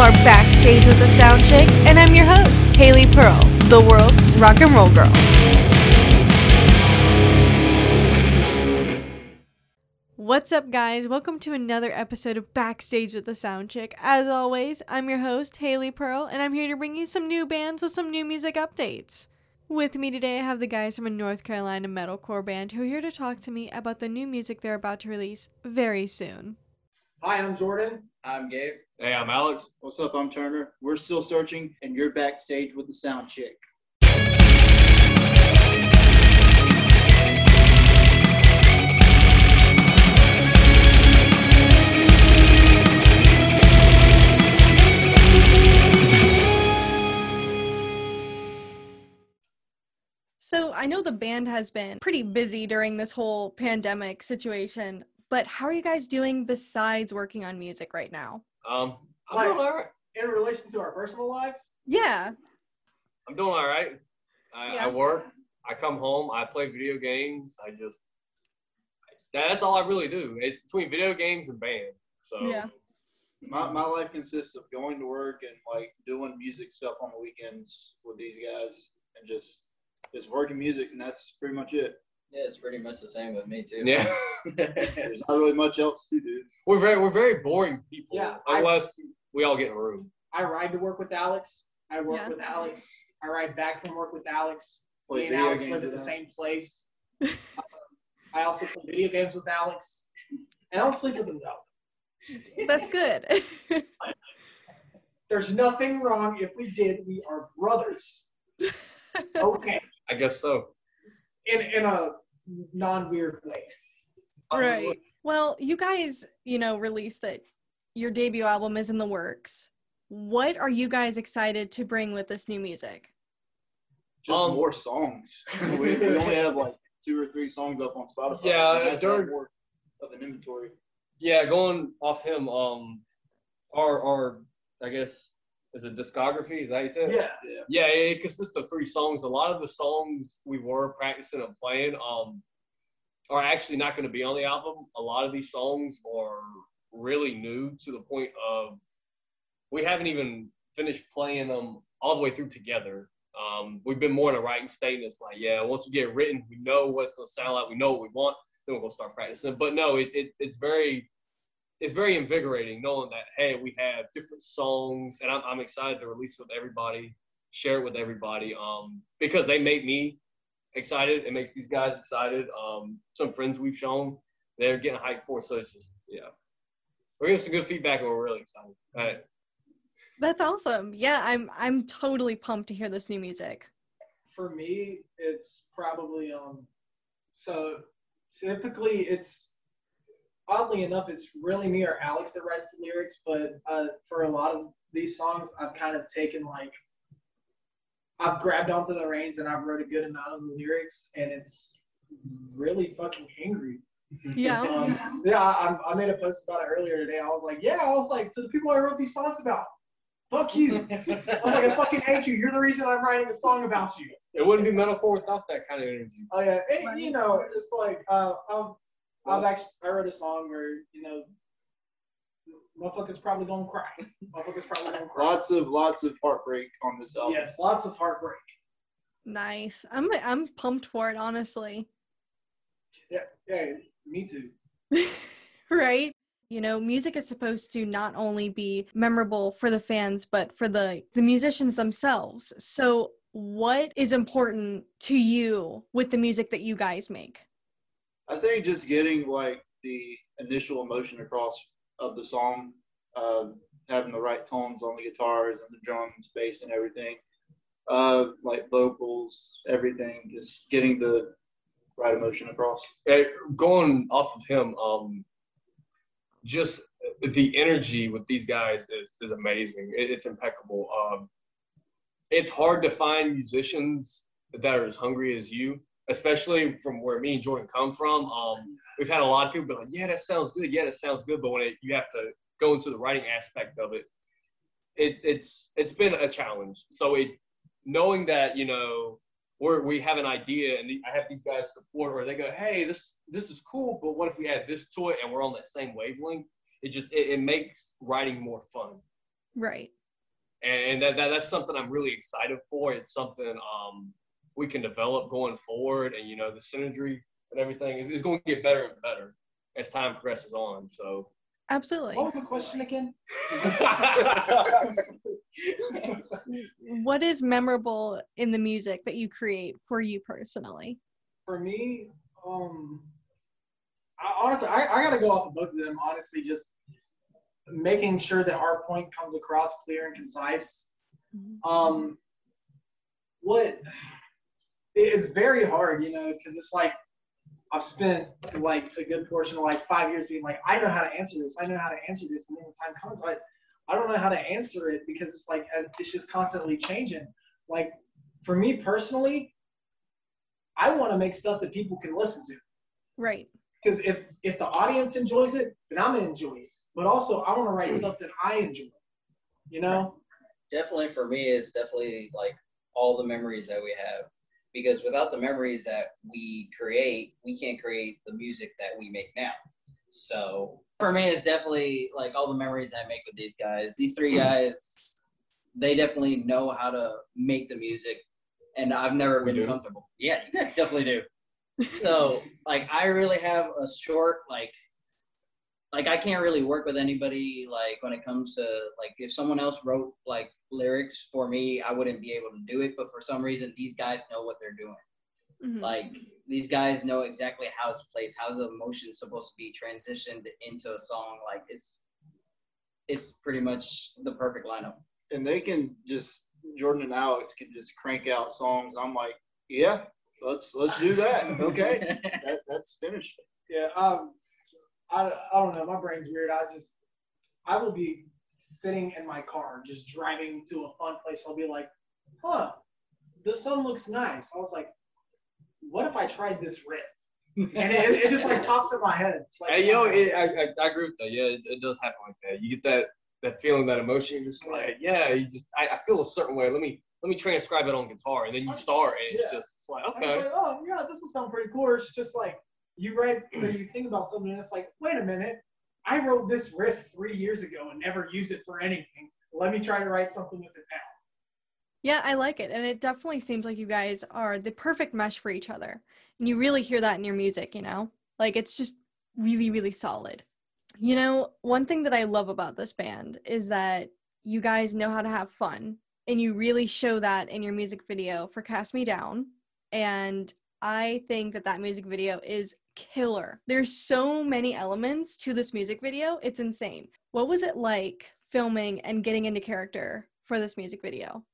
are backstage with the SoundChick, and I'm your host, Haley Pearl, the world's rock and roll girl. What's up, guys? Welcome to another episode of Backstage with the SoundChick. As always, I'm your host, Haley Pearl, and I'm here to bring you some new bands with some new music updates. With me today, I have the guys from a North Carolina metalcore band who are here to talk to me about the new music they're about to release very soon. Hi, I'm Jordan. I'm Gabe. Hey, I'm Alex. What's up? I'm Turner. We're still searching, and you're backstage with the sound chick. So, I know the band has been pretty busy during this whole pandemic situation, but how are you guys doing besides working on music right now? Um, I'm Like- doing all right. In relation to our personal lives, Yeah. I'm doing all right. I, Yeah. I work. I come home. I play video games. I just that's all I really do. It's between video games and band. So Yeah. My, my life consists of going to work and like doing music stuff on the weekends with these guys, and just just working music, and that's pretty much it. Yeah, it's pretty much the same with me too. yeah, There's not really much else to do. we're very we're very boring people. Yeah, I- unless we all get in a room. I ride to work with Alex. I work Yeah. with Alex. I ride back from work with Alex. Play Me and Alex live at the same place. Um, I also play video games with Alex. And I don't sleep with him though. That's good. There's nothing wrong if we did. We are brothers. Okay. I guess so. In in a non weird way. right. Well, you guys, you know, released that your debut album is in the works. What are you guys excited to bring with this new music? Just Um, more songs. we, we only have like two or three songs up on Spotify. Yeah, and that's during- not more of an inventory. Yeah, going off him. Um, our our I guess is it discography? Is that how you said? Yeah. Yeah. Yeah, it it consists of three songs. A lot of the songs we were practicing and playing um, are actually not going to be on the album. A lot of these songs are really new to the point of we haven't even finished playing them all the way through together. Um, we've been more in a writing state, and it's like, yeah, once we get written, we know what it's going to sound like, we know what we want, then we're going to start practicing. But no, it, it, it's very it's very invigorating knowing that hey, we have different songs, and I'm, I'm excited to release it with everybody, share it with everybody, um, because they make me excited. It makes these guys excited. Um, some friends we've shown, they're getting hyped for. it, So it's just yeah, we're getting some good feedback, and we're really excited. All right. That's awesome. Yeah, I'm I'm totally pumped to hear this new music. for me, it's probably um. So typically, it's oddly enough, it's really me or Alex that writes the lyrics. But uh, for a lot of these songs, I've kind of taken like I've grabbed onto the reins and I've wrote a good amount of the lyrics, and it's really fucking angry. Yeah. Um, yeah, I, I made a post about it earlier today. I was like, yeah, I was like to the people I wrote these songs about. Fuck you. I was like, I fucking hate you. You're the reason I'm writing a song about you. It wouldn't be metalcore without that kind of energy. Oh yeah, and, you know, it's like uh, I've, I've actually I wrote a song where you know, motherfuckers probably gonna cry. Motherfuckers probably gonna cry. Lots of lots of heartbreak on this album. Yes, lots of heartbreak. Nice. I'm I'm pumped for it, honestly. Yeah, yeah, me too. right? You know, music is supposed to not only be memorable for the fans, but for the the musicians themselves. So, what is important to you with the music that you guys make? I think just getting like the initial emotion across of the song, uh, having the right tones on the guitars and the drums, bass, and everything, uh, like vocals, everything, just getting the right emotion across. Uh, going off of him, um, just the energy with these guys is, is amazing. It, it's impeccable. Um, it's hard to find musicians that are as hungry as you, especially from where me and Jordan come from. Um, we've had a lot of people be like, "Yeah, that sounds good. Yeah, that sounds good," but when it, you have to go into the writing aspect of it, it it's it's been a challenge. So it knowing that you know we're, we have an idea and I have these guys support, or they go, hey, this this is cool, but what if we add this to it and we're on that same wavelength? It just it, it makes writing more fun. Right. and that, that that's something I'm really excited for. It's something um we can develop going forward, and you know the synergy and everything is, is going to get better and better as time progresses on. So. Absolutely. What was the question again? What is memorable in the music that you create for you personally? For me, um, I, honestly, I, I got to go off of both of them. Honestly, just making sure that our point comes across clear and concise. Um, what it- it's very hard, you know, because it's like I've spent like a good portion of like five years being like, I know how to answer this, I know how to answer this, and then the time comes, I, I don't know how to answer it because it's like uh, it's just constantly changing. Like for me personally, I want to make stuff that people can listen to Right. because if if the audience enjoys it, then I'm gonna enjoy it. But also, I want to write stuff that I enjoy. You know? definitely for me it's definitely like all the memories that we have because without the memories that we create we can't create the music that we make now. So for me it's definitely like all the memories i make with these guys. These three hmm. guys they definitely know how to make the music and i've never We been do? comfortable. Yeah you guys definitely do. So like i really have a short like like I can't really work with anybody like when it comes to like if someone else wrote like lyrics for me, I wouldn't be able to do it. But for some reason, these guys know what they're doing. Mhm. Like these guys know exactly how it's placed, how the emotion supposed to be transitioned into a song. Like it's it's pretty much the perfect lineup. and they can just Jordan and Alex can just crank out songs. I'm like, yeah, let's let's do that. Okay, that that's finished. Yeah. Um. I, I don't know. My brain's weird. I just I will be sitting in my car, just driving to a fun place. I'll be like, huh, the sun looks nice. I was like, what if I tried this riff? And it, it just like pops in my head. Like, Hey, you know, it, I, I, I agree with that. Yeah, it, it does happen like that. You get that that feeling, that emotion. You're just like, yeah, you just I, I feel a certain way. Let me let me transcribe it on guitar, and then you oh, start, and it's Yeah. just it's like okay, like, oh yeah, this will sound pretty cool. It's just like you write or you think about something, and it's like, wait a minute, I wrote this riff three years ago and never used it for anything. Let me try to write something with it now. Yeah, I like it. And it definitely seems like you guys are the perfect mesh for each other. And you really hear that in your music, you know? Like it's just really, really solid. You know, one thing that I love about this band is that you guys know how to have fun. And you really show that in your music video for Cast Me Down. And I think that that music video is killer. There's so many elements to this music video. It's insane. What was it like filming and getting into character for this music video?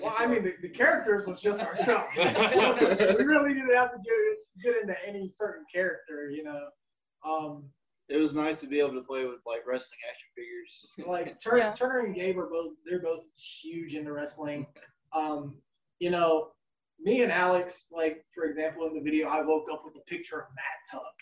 Well, I mean, the, the characters was just ourselves. we really didn't have to get get into any certain character, you know. Um, It was nice to be able to play with like wrestling action figures. like Turner, Yeah. Turner and Gabe are both they're both huge into wrestling. Um, you know, me and Alex, like for example, in the video, I woke up with a picture of Matt Tuck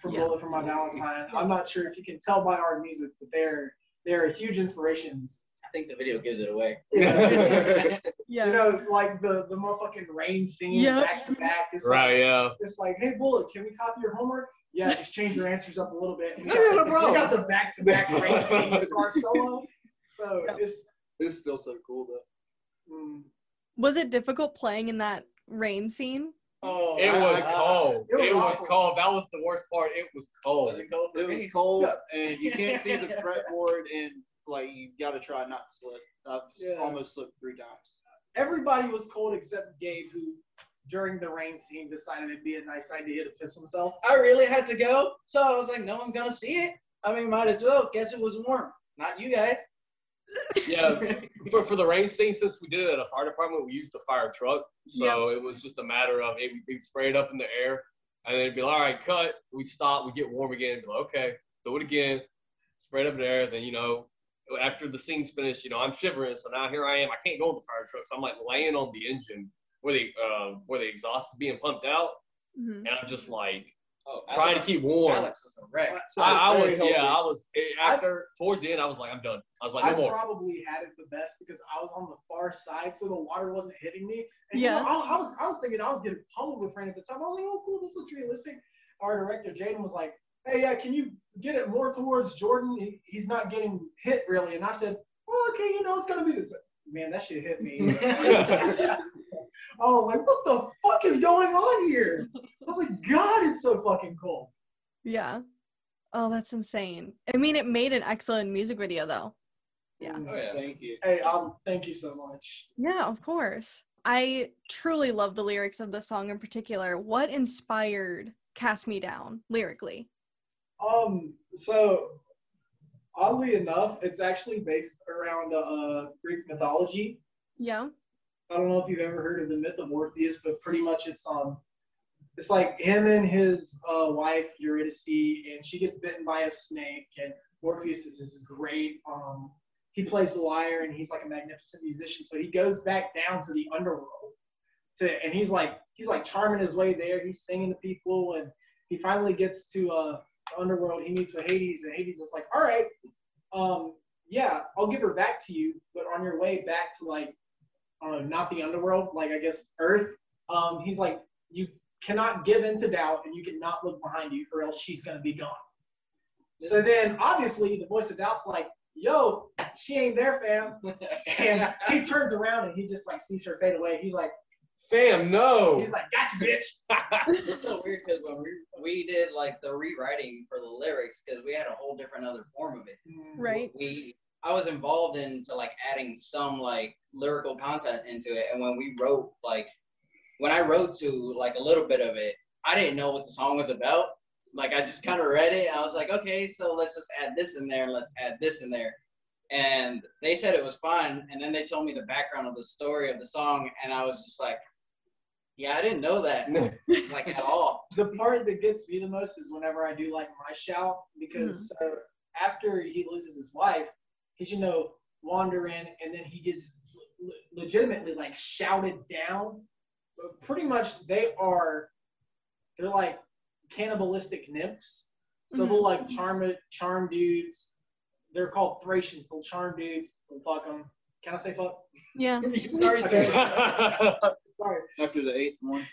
from Yeah. Bullet for My Valentine. I'm not sure if you can tell by our music, but they're they're huge inspirations. I think the video gives it away. Yeah. Yeah. You know, like the the motherfucking rain scene Yep. back to back. It's like, right, yeah. it's like, hey Bullet, can we copy your homework? Yeah, just change your answers up a little bit. We, Yeah, got, no the, problem. we got the back to back rain scene guitar solo. So Yeah. it's It's still so cool though. mm, Was it difficult playing in that rain scene? oh, It was I- cold. it was It was cold. That was the worst part. It was cold. Was it cold It was cold and you can't see the fretboard and like you got to try not to slip. I've Yeah. almost slipped three times. everybody was cold except Gabe, who during the rain scene decided it'd be a nice idea to piss himself. I really had to go, so I was like, no one's gonna see it. I mean, might as well. Guess it was warm. Not you guys. Yeah, for, for the rain scene, since we did it at a fire department, we used a fire truck. So it was just a matter of it, we'd spray it up in the air, and then it'd be like, all right, cut. We'd stop, we'd get warm again, be like, okay, let's do it again. Spray it up in the air. Then, you know, after the scene's finished, you know, I'm shivering. So now here I am. I can't go in the fire truck. So I'm like laying on the engine where the, uh, where the exhaust is being pumped out. Mhm. And I'm just like Oh, trying to keep warm. Alex was a wreck. So I, I was, healthy. yeah, I was, after, towards the end, I was like, I'm done. I was like, I no more. probably had it the best because I was on the far side, so the water wasn't hitting me. And Yeah. you know, I, I was I was thinking I was getting pummeled with rain at the time. I was like, oh cool, this looks realistic. Our director Jaden was like, hey, yeah, can you get it more towards Jordan? He, he's not getting hit really. And I said, well, okay, you know, it's gonna be this. Man, that shit hit me. I was like, what the fuck is going on here? I was like, God, it's so fucking cool. Yeah. Oh, that's insane. I mean, it made an excellent music video, though. Yeah. Oh, yeah. Thank you. Hey, um, thank you so much. Yeah, of course. I truly love the lyrics of the song in particular. What inspired Cast Me Down lyrically? Um, so oddly enough, it's actually based around uh, Greek mythology. Yeah. I don't know if you've ever heard of the myth of Orpheus, but pretty much it's um, it's like him and his uh, wife Eurydice, and she gets bitten by a snake, and Orpheus is this great um, he plays the lyre and he's like a magnificent musician. So he goes back down to the underworld, to and he's like he's like charming his way there. He's singing to people, and he finally gets to uh, underworld. He meets with Hades, and Hades is like, all right, um, yeah, I'll give her back to you, but on your way back to like I don't know, not the underworld, like I guess Earth. Um, he's like, you cannot give in to doubt, and you cannot look behind you, or else she's gonna be gone. So then, obviously, the voice of doubt's like, "Yo, she ain't there, fam." And he turns around and he just like sees her fade away. He's like, Fam, no. he's like, "Gotcha, bitch." it's so weird because when we we did like the rewriting for the lyrics because we had a whole different other form of it. Mm. Right. We I was involved into like adding some like lyrical content into it, and when we wrote like when I wrote to like a little bit of it, I didn't know what the song was about. Like I just kind of read it. I was like, okay, so let's just add this in there. and Let's add this in there. And they said it was fun. And then they told me the background of the story of the song, and I was just like, yeah, I didn't know that like at all. the part that gets me the most is whenever I do like my shout because mm-hmm. so after he loses his wife, he's you know wandering and then he gets le- legitimately like shouted down. But pretty much they are they're like cannibalistic nymphs. So they'll mm-hmm. like charm charm dudes. They're called Thracians. They'll charm dudes. They'll fuck them. Can I say fuck? Yeah. You already Okay. Sorry. After the eighth one.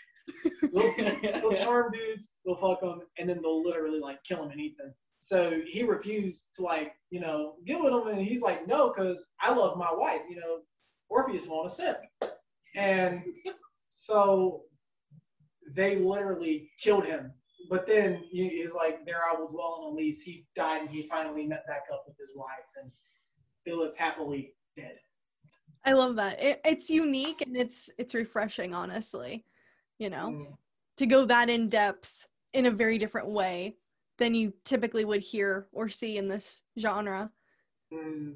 They'll, they'll charm dudes, they'll fuck them, and then they'll literally like kill them and eat them. So he refused to like, you know, get with them, and he's like, no, because I love my wife. You know, Orpheus won't accept. And so they literally killed him. But then he's like, there I will dwell in Elise. He died, and he finally met back up with his wife, and they lived happily dead. I love that. It, it's unique and it's it's refreshing, honestly. You know, Mm. to go that in depth in a very different way than you typically would hear or see in this genre. Mm.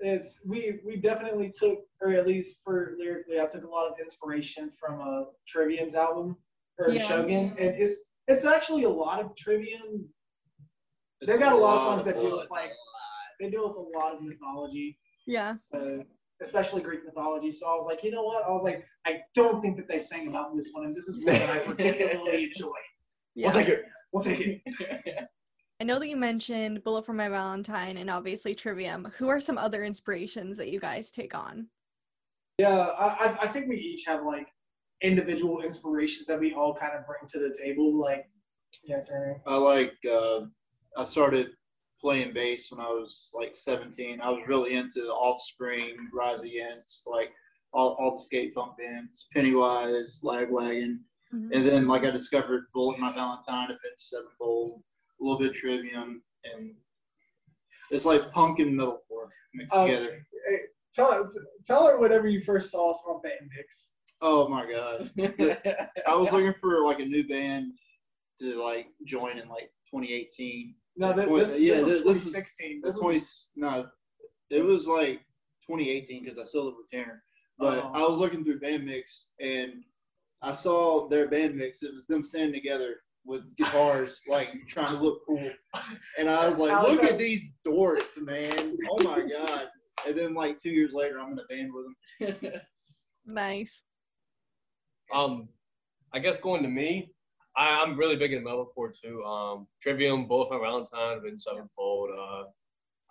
It's we we definitely took, or at least for lyrically, I took a lot of inspiration from a Trivium's album or Yeah. Shogun, and it's it's actually a lot of Trivium. It's They've got a lot of songs that deal with like they deal with a lot of mythology, Yeah. so, especially Greek mythology. So I was like, you know what? I was like, I don't think that they sang about this one, and this is one that I particularly enjoy. Yeah. We'll take it. We'll take it. I know that you mentioned Bullet for My Valentine and obviously Trivium. Who are some other inspirations that you guys take on? Yeah, I, I- I think we each have like individual inspirations that we all kind of bring to the table. Like, yeah, Turner. I like. Uh, I started playing bass when I was like 17. I was really into the Offspring, Rise Against, like all, all the skate punk bands, Pennywise, Lagwagon, Mhm. and then like I discovered Bullet My Valentine, Avenged Sevenfold, a little bit of Trivium, and it's like punk and metalcore mixed Oh. together. Hey, tell her, tell her whatever you first saw on Band Mix. Oh my god! I was looking for like a new band to like join in like 2018. No, this, this, yeah, this was this- this 2016. That's This twenty. was, No, it was like 2018 because I still live with Tanner. But Oh. I was looking through band mix and I saw their band mix. It was them standing together with guitars, like trying to look cool. And I was like, I was "Look like- at these dorks, man! Oh my god!" And then like two years later, I'm in a band with them. Nice. Um, I guess going to me, I, I'm really big in metalcore too. Um, Trivium, Bullet for Valentine, Avenged Sevenfold. Uh,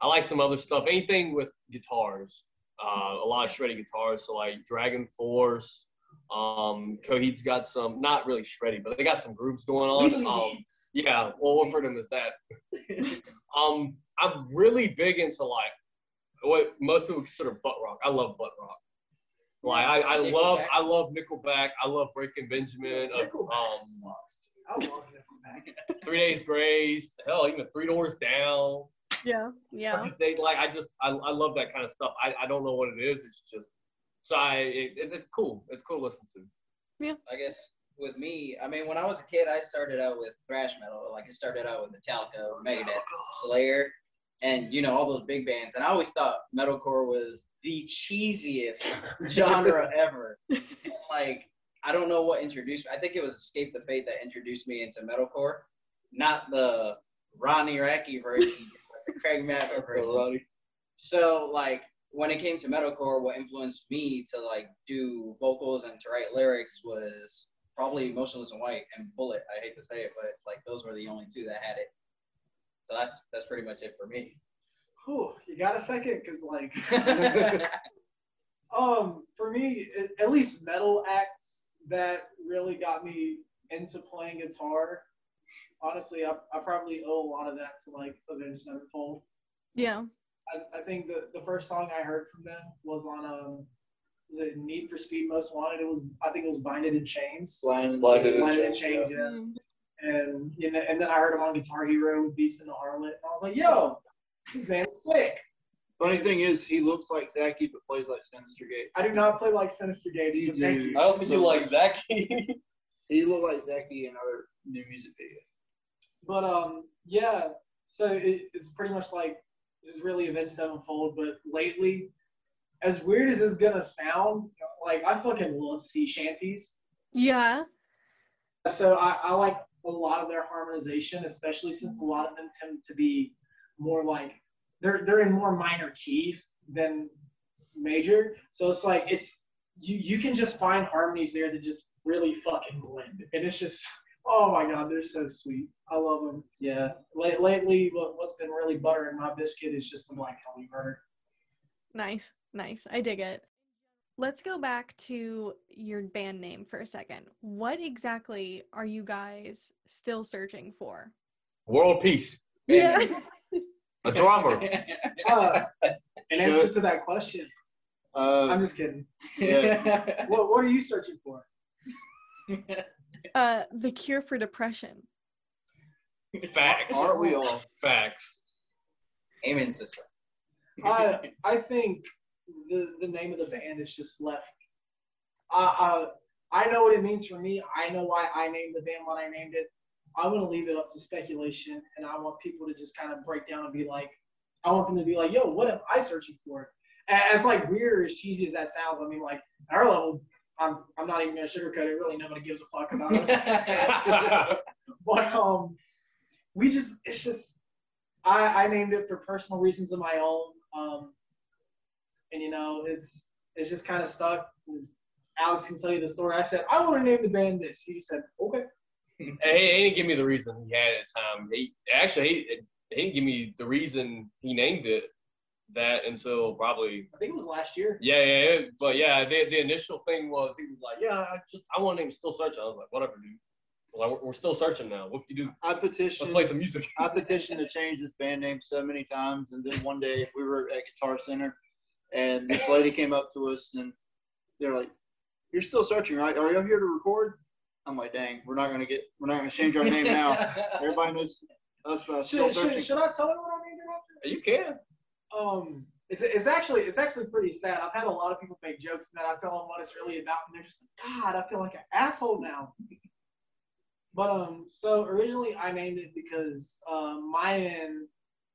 I like some other stuff. Anything with guitars. Uh, a lot of shreddy guitars. So like Dragon Force. Um, Coheed's got some, not really shreddy, but they got some grooves going on. Um, yeah, well, what for them is that? um, I'm really big into like what most people consider butt rock. I love butt rock. Like I, I love I love Nickelback. I love Breaking Benjamin. uh, Nickelback Um, sucks, dude. I love Nickelback. Three Days Grace. Hell, even Three Doors Down. Yeah. Yeah. They like I just I, I love that kind of stuff. I, I don't know what it is. It's just so I it, it's cool. It's cool to listen to. Yeah. I guess with me, I mean, when I was a kid, I started out with thrash metal. Like, I started out with Metallica, Megadeth, Slayer, and you know all those big bands. And I always thought metalcore was the cheesiest genre ever. And, like, I don't know what introduced me. I think it was Escape the Fate that introduced me into metalcore, not the Ronnie Radke version, but the Craig Mabbitt version. So like when it came to metalcore, what influenced me to like do vocals and to write lyrics was probably Motionless in White and Bullet. I hate to say it, but like those were the only two that had it. So that's that's pretty much it for me. Whew, you got a second? Because, like, um, for me, at- at least metal acts that really got me into playing guitar. Honestly, I, I probably owe a lot of that to like Avenged Sevenfold. Yeah. I, I think the, the first song I heard from them was on um was it Need for Speed Most Wanted? It was I think it was Binded in Chains. Blind. Blinded in Blinded in Chains, Chains, yeah. Mm. And you know, and then I heard him on Guitar Hero, Beast in the Harlot, and I was like, yo, this man's sick. Funny thing is, he looks like Zacky but plays like Synyster Gate. I do not play like Synyster Gates. You but thank do. you. I don't think you like Zacky. He looked like Zacky in our new music video. But um, yeah. So it, it's pretty much like it's really Avenged Sevenfold. But lately, as weird as it's gonna sound, like I fucking love sea shanties. Yeah. So I, I like a lot of their harmonization, especially since a lot of them tend to be more like they're they're in more minor keys than major. So it's like it's you you can just find harmonies there that just really fucking blend, and it's just oh my god, they're so sweet. I love them. Yeah. Late, lately, what what's been really buttering my biscuit is just the Black Hummingbird. Nice. Nice. I dig it. Let's go back to your band name for a second. What exactly are you guys still searching for? World peace. Yeah. A drummer. Uh, in Should- answer to that question, Uh, I'm just kidding. Yeah. What what are you searching for? uh the cure for depression. Facts. aren't we all? Facts. Amen, sister. I I think the the name of the band is just left. Uh, uh, I know what it means for me. I know why I named the band what I named it. I want to leave it up to speculation, and I want people to just kind of break down and be like, I want them to be like, "Yo, what am I searching for?" And as like weird or as cheesy as that sounds, I mean, like at our level, I'm I'm not even gonna sugarcoat it. Really, nobody gives a fuck about us. but um, we just it's just I I named it for personal reasons of my own. Um, and you know it's it's just kind of stuck. Alex can tell you the story. I said I want to name the band this. He just said okay. Hey, he didn't give me the reason he had at the time. He actually he, he didn't give me the reason he named it that until probably I think it was last year. yeah yeah. yeah. But yeah, the, the initial thing was he was like, yeah, I just I want to name Still Searching. I was like, whatever, dude. Well, we're, we're still searching now. What do you do? I Let's petitioned. play some music. I petitioned to change this band name so many times, and then one day we were at Guitar Center, and this lady came up to us, and they're like, "You're still searching, right? Are you here to record?" I'm like, "Dang, we're not gonna get, we're not gonna change our name now. Everybody knows us by still Should, should, searching." should I tell him what I named it after? You can. Um, it's, it's actually it's actually pretty sad. I've had a lot of people make jokes and then I tell them what it's really about, and they're just like, God, I feel like an asshole now. But um, so originally I named it because um, mine and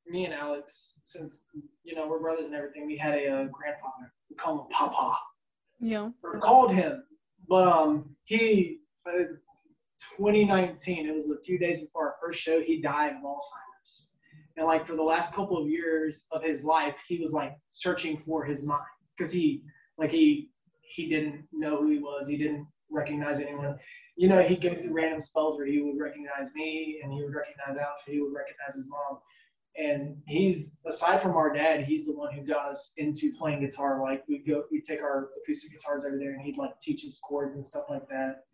me and Alex, since you know we're brothers and everything, we had a uh, grandfather. We call him Papa. Yeah. Or called him, but um, he 2019. It was a few days before our first show. He died of Alzheimer's, and like for the last couple of years of his life, he was like searching for his mind because he like he he didn't know who he was. He didn't recognize anyone. You know, he'd go through random spells where he would recognize me and he would recognize Alex, he would recognize his mom. And he's aside from our dad, he's the one who got us into playing guitar. Like we'd go, we'd take our acoustic guitars over there, and he'd like teach us chords and stuff like that.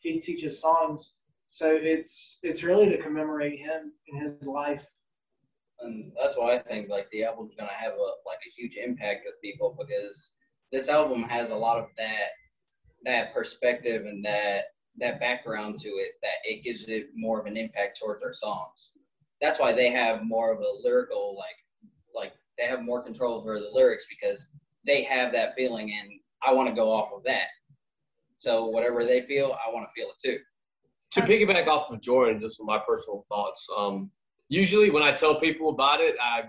He'd teach us songs. So it's it's really to commemorate him in his life. and that's why I think like the album's gonna have a like a huge impact with people because this album has a lot of that that perspective and that that background to it that it gives it more of an impact towards their songs. That's why they have more of a lyrical like like they have more control over the lyrics because they have that feeling and I want to go off of that. So whatever they feel, I want to feel it too. to piggyback off of Jordan, just from my personal thoughts, um, usually when I tell people about it, I,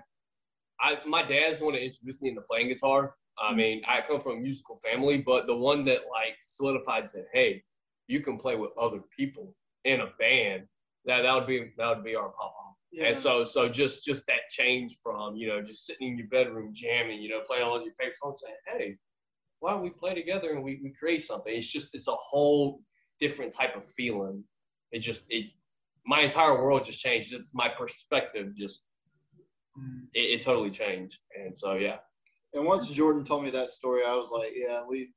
I my dad's the one that introduced me into playing guitar. I mean, I come from a musical family, but the one that like solidified said, "Hey, you can play with other people in a band." That that would be that would be our papa. Yeah. And so so just just that change from you know just sitting in your bedroom jamming, you know, playing all your favorite songs, saying, "Hey, why don't we play together and we, we create something?" It's just it's a whole different type of feeling. It just it my entire world just changed. It's my perspective just Mm. it, it totally changed. And so yeah. And once Jordan told me that story, I was like, yeah, we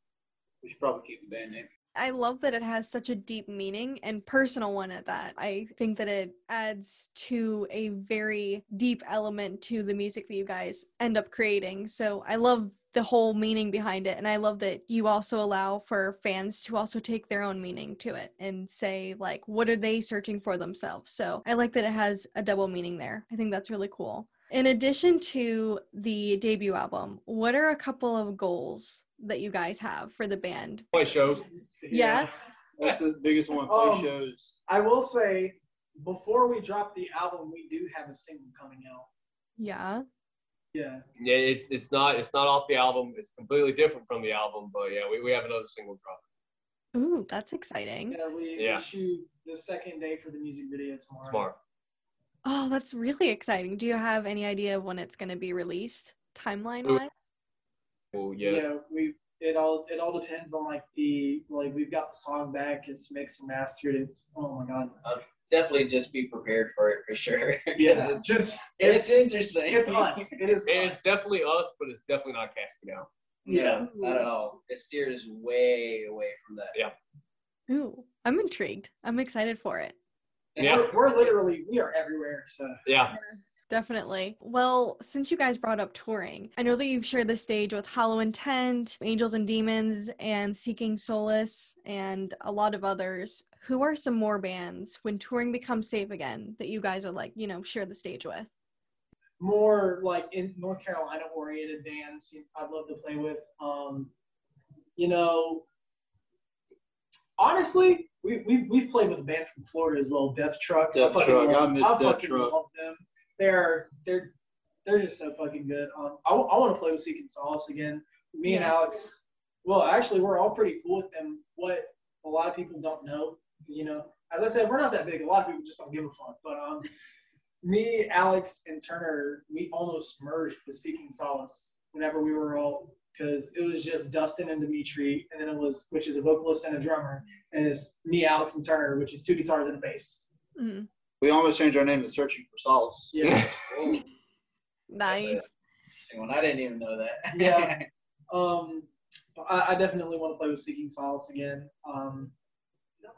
we should probably keep the band name. I love that it has such a deep meaning and personal one at that. I think that it adds to a very deep element to the music that you guys end up creating. So I love the whole meaning behind it. And I love that you also allow for fans to also take their own meaning to it and say, like, what are they searching for themselves? So I like that it has a double meaning there. I think that's really cool. In addition to the debut album, what are a couple of goals that you guys have for the band? Play shows. Yeah. That's the biggest one. Play Um, shows. I will say, before we drop the album, we do have a single coming out. Yeah. Yeah. Yeah, it, it's not it's not off the album. It's completely different from the album, but yeah, we, we have another single drop Ooh, that's exciting. Yeah, we, Yeah. we shoot the second day for the music video tomorrow. tomorrow. Oh, that's really exciting. Do you have any idea of when it's going to be released, timeline wise? Well, Yeah. yeah. we it all it all depends on like the like we've got the song back. It's mixed and mastered. It's oh my god. Uh, Definitely just be prepared for it for sure. Yeah, it's, just it's interesting. it's us. It is. It's us. definitely us, but it's definitely not casting out. yeah, not at all. It steers way away from that. Yeah. Ooh, I'm intrigued. I'm excited for it. Yeah. We're, we're literally we are everywhere. So Yeah. Definitely. Well, since you guys brought up touring, I know that you've shared the stage with Hollow Intent, Angels and Demons, and Seeking Solace, and a lot of others. Who are some more bands when touring becomes safe again that you guys would like, you know, share the stage with? more like in North Carolina oriented bands I'd love to play with. Um, you know, honestly, we, we, we've played with a band from Florida as well, Death Truck. Death fucking Truck, I love- miss Death fucking Truck. love them. They're they're they're just so fucking good. Um, I, I want to play with Seeking Solace again. Me and Alex. Well, actually, we're all pretty cool with them. What a lot of people don't know, you know, as I said, we're not that big. A lot of people just don't give a fuck. But um, me, Alex, and Turner, we almost merged with Seeking Solace whenever we were all because it was just Dustin and Dimitri, and then it was which is a vocalist and a drummer, and it's me, Alex, and Turner, which is two guitars and a bass. Mhm. We almost changed our name to Searching for Solace. Yeah, Nice. interesting one. I didn't even know that. Yeah. um, I, I definitely want to play with Seeking Solace again. Um,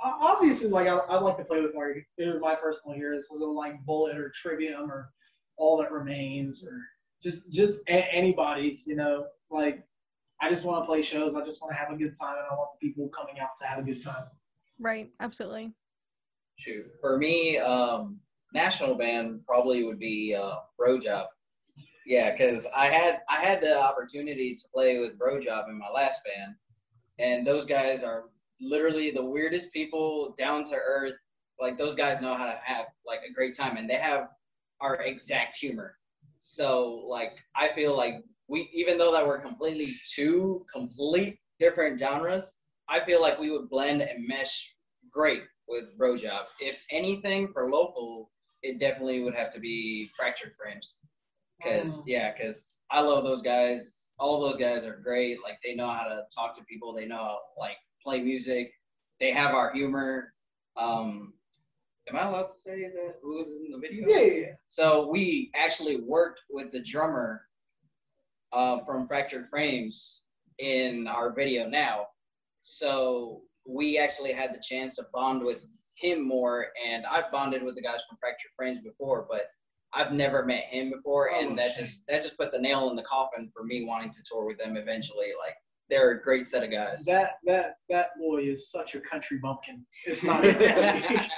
obviously, like I, I like to play with like my personal heroes, so like Bullet or Trivium or All That Remains or just just a- anybody, you know. Like I just want to play shows. I just want to have a good time, and I want the people coming out to have a good time. Right. Absolutely. Shoot, for me, um, national band probably would be uh, Bro Job. Yeah, because I had I had the opportunity to play with Bro Job in my last band, and those guys are literally the weirdest people, down to earth. Like those guys know how to have like a great time, and they have our exact humor. So like I feel like we, even though that we're completely two complete different genres, I feel like we would blend and mesh great with Bro Job. If anything for local, it definitely would have to be Fractured Frames. Cause Mm. yeah, cause I love those guys. All of those guys are great. Like they know how to talk to people. They know how like play music. They have our humor. Um, am I allowed to say that who was in the video? Yeah, yeah, yeah. So we actually worked with the drummer uh, from Fractured Frames in our video now. So we actually had the chance to bond with him more, and I've bonded with the guys from Fractured Frames before, but I've never met him before, Oh, and that just that just put the nail in the coffin for me wanting to tour with them eventually. Like they're a great set of guys. That that that boy is such a country bumpkin. It's not. like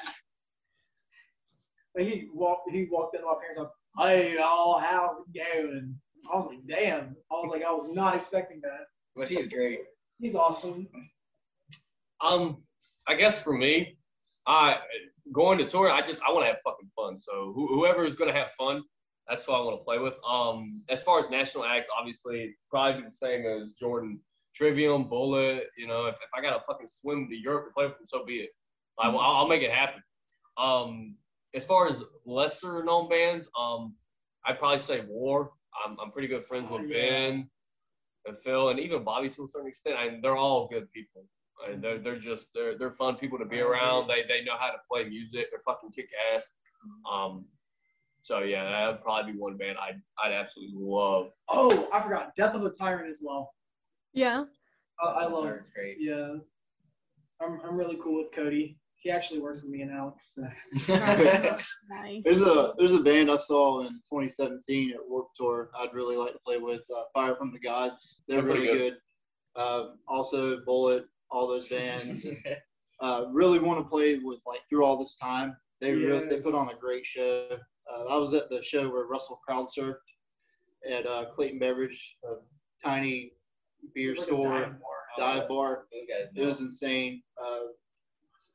he walked he walked into my parents' house. Hey, all how's it going? I was like, damn. I was like, I was not expecting that. but he's great. He's awesome. Um, I guess for me, I going to tour. I just I want to have fucking fun. So who, whoever is gonna have fun, that's who I want to play with. Um, as far as national acts, obviously it's probably the same as Jordan, Trivium, Bullet. You know, if, if I gotta fucking swim to Europe to play with them, so be it. I, will I'll make it happen. Um, as far as lesser known bands, um, I'd probably say War. I'm, I'm pretty good friends with Oh, yeah. Ben and Phil and even Bobby to a certain extent. I they're all good people. And they're they're just they're they're fun people to be around. They they know how to play music. They're fucking kick ass. Um, so yeah, that would probably be one band I'd I'd absolutely love. Oh, I forgot. Death of a Tyrant as well. Yeah. I, I love it. Great. Yeah. I'm I'm really cool with Cody. He actually works with me and Alex. so. Nice. There's a there's a band I saw in 2017 at Warped Tour. I'd really like to play with. Uh, Fire from the Gods. They're They're pretty really good. Uh, also Bullet. All those bands. uh, really want to play with like through all this time. They really they put on a great show. Uh, I was at the show where Russell crowd surfed at uh, Clayton Beverage, a tiny beer like store, dive bar. dive bar. It was insane. Uh,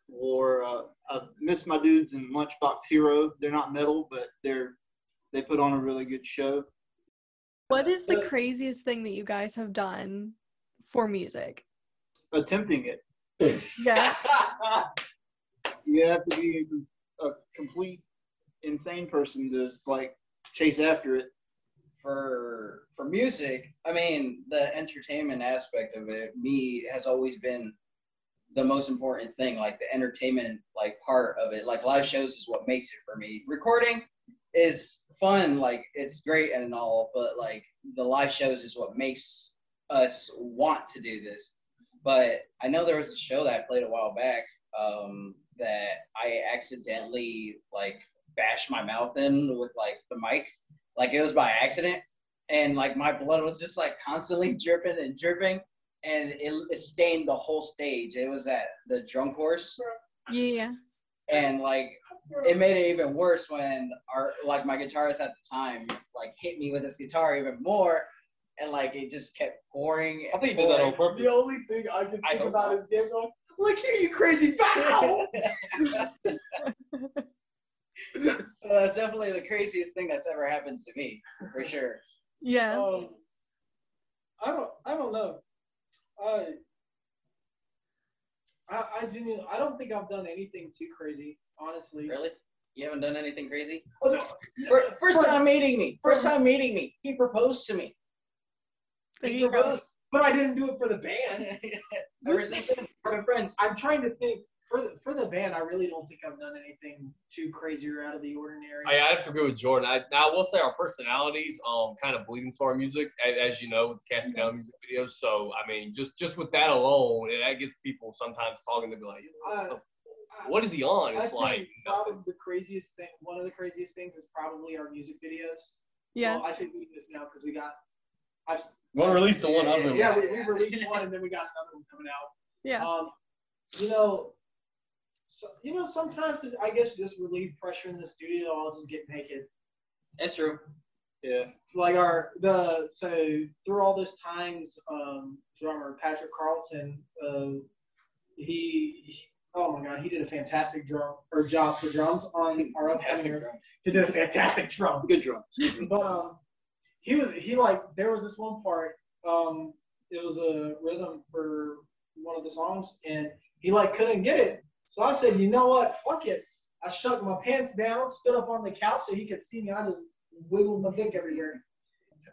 wore uh, I miss my dudes in Lunchbox Hero. They're not metal, but they're they put on a really good show. What is the craziest thing that you guys have done for music? Attempting it, Yeah. you have to be a complete insane person to like chase after it. for for music, I mean, the entertainment aspect of it, me has always been the most important thing. Like the entertainment, like part of it. Like live shows is what makes it for me. Recording is fun, like it's great and all, but like the live shows is what makes us want to do this. But I know there was a show that I played a while back um, that I accidentally like bashed my mouth in with like the mic. Like it was by accident. And like my blood was just like constantly dripping and dripping. And it, it stained the whole stage. It was at the drunk horse. Yeah. and like it made it even worse when our like my guitarist at the time like hit me with his guitar even more and like it just kept pouring I think he did that on purpose. The only thing I can think hope about not. is Dave going, "Look here, you crazy foul!" so that's definitely the craziest thing that's ever happened to me for sure Yeah. Um, I don't. I don't know. I. I, I genuinely, I don't think I've done anything too crazy, honestly. really you haven't done anything crazy Oh, First time meeting me. First time meeting me. He proposed to me. There He you go. But I didn't do it for the band. Ever since then, we've friends. I'm trying to think for the for the band. I really don't think I've done anything too crazy or out of the ordinary. I, I have to agree with Jordan. I, now I will say our personalities um kind of bleed into our music, as, as you know, with casting down music videos. So I mean, just just with that alone, it, that gets people sometimes talking to be like, what, the, I- what is he on? I It's think like probably nothing. the craziest thing. One of the craziest things is probably our music videos. Yeah. Well, I say videos now because we got. I've, We'll release the one I've Yeah, we, we released one and then we got another one coming out. Yeah. Um, you know, so, you know, sometimes it, I guess just relieve pressure in the studio. I'll just get naked. That's true. Yeah, Like our the so through all this times, um, drummer Patrick Carlton, uh, he, he- oh my god, he did a fantastic drum or job for drums on our upcoming. He did a fantastic drum. good drums. But um, he was he like there was this one part. Um, it was a rhythm for one of the songs, and he like couldn't get it. So I said, you know what? Fuck it. I shoved my pants down, stood up on the couch so he could see me. I just wiggled my dick everywhere.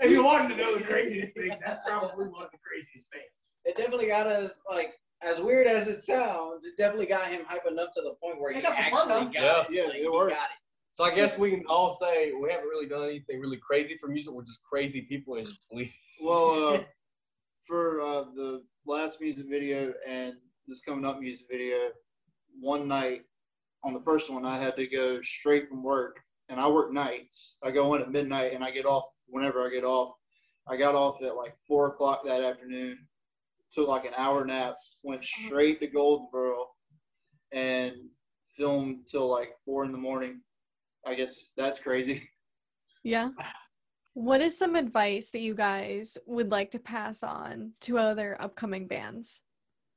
If you wanted to know the craziest thing, that's probably one of the craziest things. It definitely got us like as weird as it sounds. It definitely got him hype enough to the point where It he got actually got out. it. Yeah, Like, it he worked. got it. So I guess we can all say we haven't really done anything really crazy for music. We're just crazy people and just. Well, uh, for uh, the last music video and this coming up music video, one night on the first one, I had to go straight from work and I work nights. I go in at midnight and I get off whenever I get off. I got off at like four o'clock that afternoon. Took like an hour nap. Went straight to Goldsboro, and filmed till like four in the morning. I guess that's crazy. Yeah. What is some advice that you guys would like to pass on to other upcoming bands?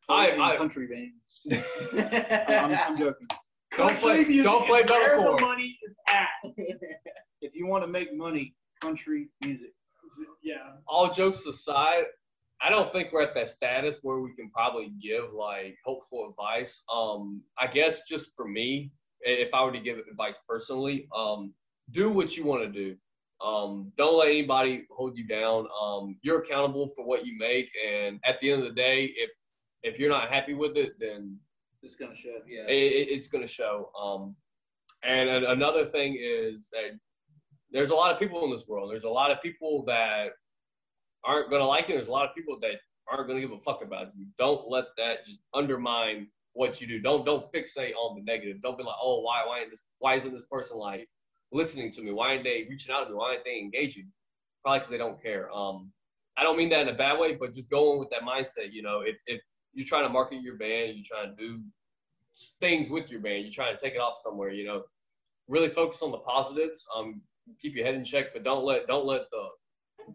I- In I- country bands. I'm, I'm joking. Don't play, Country music don't play is where metalcore. the money is at. If you want to make money, country music. Yeah. all jokes aside, I don't think we're at that status where we can probably give like helpful advice. Um, I guess just for me, i- if I were to give advice personally, um, do what you want to do. Um, don't let anybody hold you down. Um, you're accountable for what you make, and at the end of the day, if if you're not happy with it, then It's gonna show. Yeah. it, it- it's going to show. Um, and another thing is that there's a lot of people in this world. There's a lot of people that aren't going to like you. There's a lot of people that aren't going to give a fuck about you. Don't let that just undermine what you do. Don't don't fixate on the negative. Don't be like, oh, why why ain't this why isn't this person like listening to me? Why aren't they reaching out to me? Why aren't they engaging? Probably because they don't care. Um, I don't mean that in a bad way, but just going with that mindset. You know, if if you're trying to market your band, you're trying to do things with your band, you're trying to take it off somewhere. You know, really focus on the positives. Um, keep your head in check, but don't let don't let the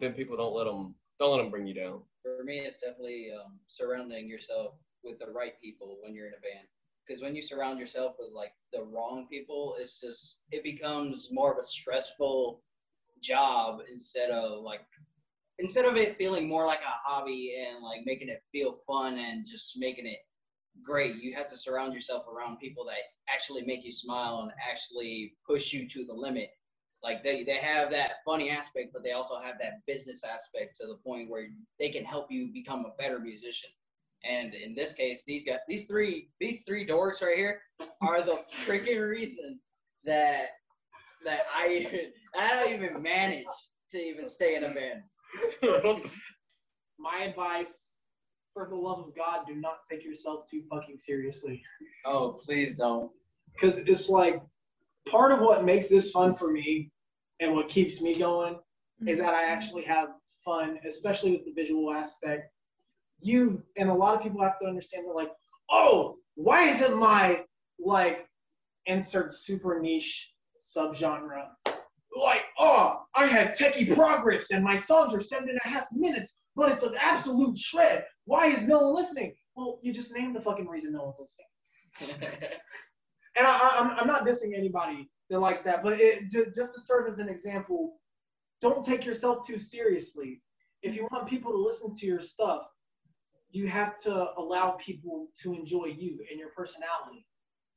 then people don't let them don't let them bring you down. For me, it's definitely um, surrounding yourself with the right people when you're in a band. Because when you surround yourself with like the wrong people, it's just it becomes more of a stressful job instead of like instead of it feeling more like a hobby and like making it feel fun and just making it great. You have to surround yourself around people that actually make you smile and actually push you to the limit like they, they have that funny aspect but they also have that business aspect to the point where they can help you become a better musician and in this case these guys these three these three dorks right here are the freaking reason that that i i don't even manage to even stay in a band My advice, for the love of God, do not take yourself too fucking seriously. oh please don't Because it's like part of what makes this fun for me and what keeps me going is that I actually have fun, especially with the visual aspect. You and a lot of people have to understand they're like, oh, why isn't my like insert super niche subgenre like, oh, I have techie progress and my songs are seven and a half minutes, but it's an absolute shred. Why is no one listening? Well, you just named the fucking reason no one's listening. And I, I'm not dissing anybody that likes that, but it, ju- just to serve as an example, don't take yourself too seriously. If you want people to listen to your stuff, you have to allow people to enjoy you and your personality.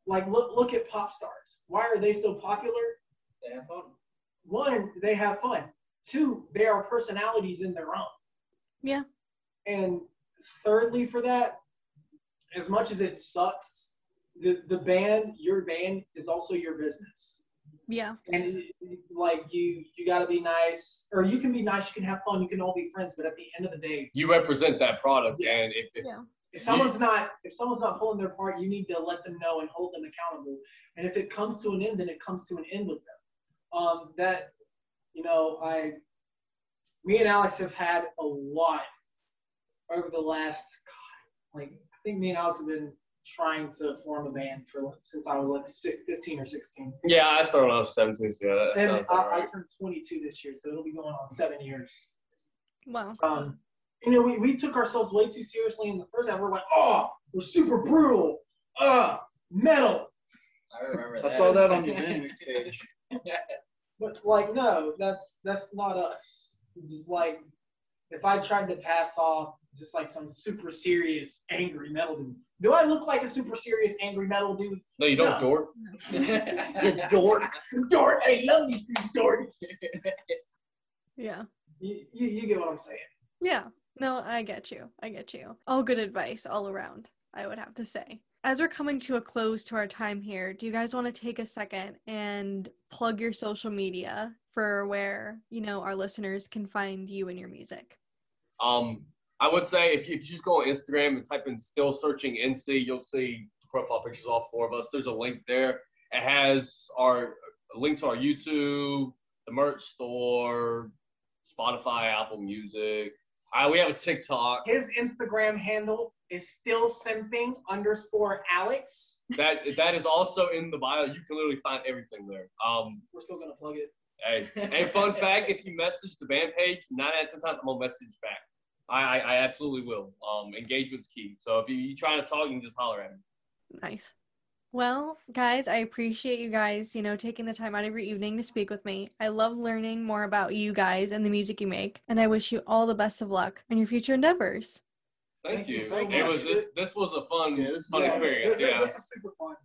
Like look look at pop stars. Why are they so popular? they have fun One, they have fun. Two, they are personalities in their own. Yeah. And thirdly, for that, as much as it sucks, the the band, your band, is also your business. Yeah. And it- it- like you, you got to be nice, or you can be nice. You can have fun. You can all be friends. But at the end of the day, You represent that product, Yeah. and if, if Yeah. if someone's not if someone's not pulling their part, you need to let them know and hold them accountable. And if it comes to an end, then it comes to an end with them. Um, that you know, I me and Alex have had a lot over the last God, like I think me and Alex have been trying to form a band for since I was like six, 15 or 16. yeah, I started when I was 17, so yeah, that And I, about I turned 22 this year, so it'll be going on seven years. Wow. Um, you know, we, we took ourselves way too seriously in the first half. We're like, oh, we're super brutal. Uh, metal. i remember I that saw that on your Linktree page. But like, no, that's that's not us. It's like, if I tried to pass off just like some super serious angry metal dude, do I look like a super serious angry metal dude? No, you don't, No. dork. You dork, dork. I love these two dorks. Yeah. You, you, you get what I'm saying? Yeah. No, I get you. I get you. All good advice all around, I would have to say. As we're coming to a close to our time here, do you guys want to take a second and plug your social media for where, you know, our listeners can find you and your music? Um, I would say if you, if you just go on Instagram and type in "still searching NC," you'll see the profile pictures of all four of us. There's a link there. It has our a link to our YouTube, the merch store, Spotify, Apple Music. Uh, we have a TikTok. His Instagram handle is still simping underscore Alex. That that is also in the bio. You can literally find everything there. Um, We're still gonna plug it. hey, hey, fun fact: if you message the band page, nine out of ten times I'm gonna message back. I I, I absolutely will. Um, engagement's key. So if you you trying to talk, you can just holler at me. Nice. Well, guys, I appreciate you guys, you know, taking the time out of your evening to speak with me. I love learning more about you guys and the music you make, and I wish you all the best of luck in your future endeavors. Thank, Thank you. you so it was this this was a fun Yeah, fun Yeah, experience. This, Yeah. this is super fun.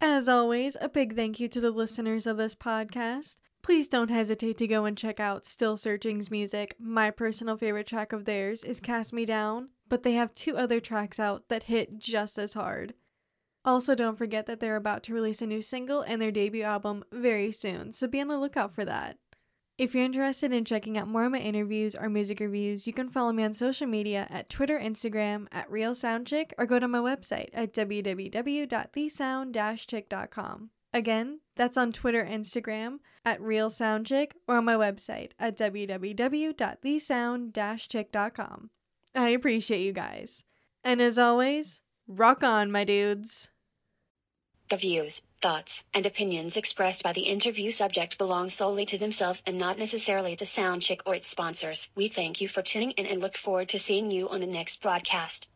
As always, a big thank you to the listeners of this podcast. Please don't hesitate to go and check out Still Searching's music. My personal favorite track of theirs is Cast Me Down, but they have two other tracks out that hit just as hard. Also, don't forget that they're about to release a new single and their debut album very soon, so be on the lookout for that. If you're interested in checking out more of my interviews or music reviews, you can follow me on social media at Twitter, Instagram at Real Sound or go to my website at www.thesound-chick.com. Again, that's on Twitter, Instagram at Real Sound Chick, or on my website at www.thesound-chick.com. I appreciate you guys. And as always, rock on, my dudes. The views, thoughts, and opinions expressed by the interview subject belong solely to themselves and not necessarily the SoundChick or its sponsors. We thank you for tuning in and look forward to seeing you on the next broadcast.